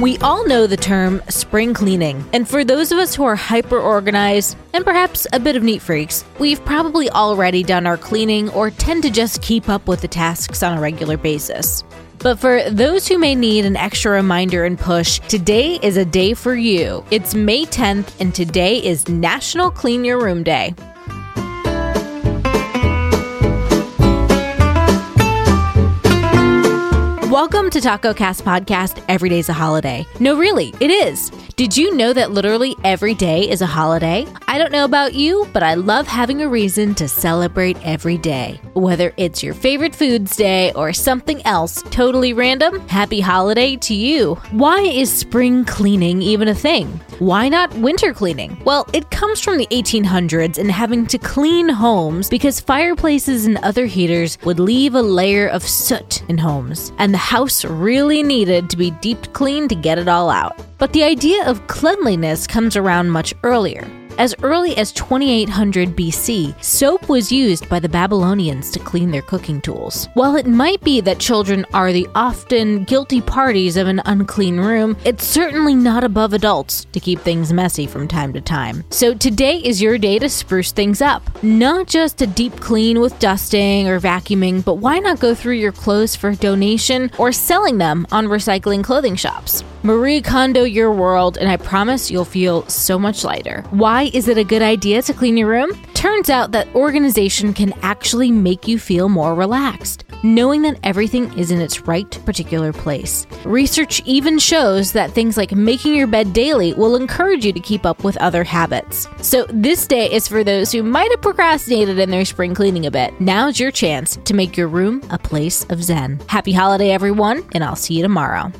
We all know the term spring cleaning, and for those of us who are hyper organized and perhaps a bit of neat freaks, we've probably already done our cleaning or tend to just keep up with the tasks on a regular basis. But for those who may need an extra reminder and push, today is a day for you. It's May 10th, and today is National Clean Your Room Day. Welcome to Taco Cast Podcast. Every day's a holiday. No, really, it is. Did you know that literally every day is a holiday? I don't know about you, but I love having a reason to celebrate every day. Whether it's your favorite foods day or something else totally random, happy holiday to you. Why is spring cleaning even a thing? Why not winter cleaning? Well, it comes from the 1800s and having to clean homes because fireplaces and other heaters would leave a layer of soot in homes, and the house really needed to be deep cleaned to get it all out. But the idea of cleanliness comes around much earlier. As early as 2800 BC, soap was used by the Babylonians to clean their cooking tools. While it might be that children are the often guilty parties of an unclean room, it's certainly not above adults to keep things messy from time to time. So today is your day to spruce things up. Not just a deep clean with dusting or vacuuming, but why not go through your clothes for donation or selling them on recycling clothing shops? Marie Kondo your world, and I promise you'll feel so much lighter. Why is it a good idea to clean your room? Turns out that organization can actually make you feel more relaxed, knowing that everything is in its right particular place. Research even shows that things like making your bed daily will encourage you to keep up with other habits. So, this day is for those who might have procrastinated in their spring cleaning a bit. Now's your chance to make your room a place of zen. Happy holiday, everyone, and I'll see you tomorrow.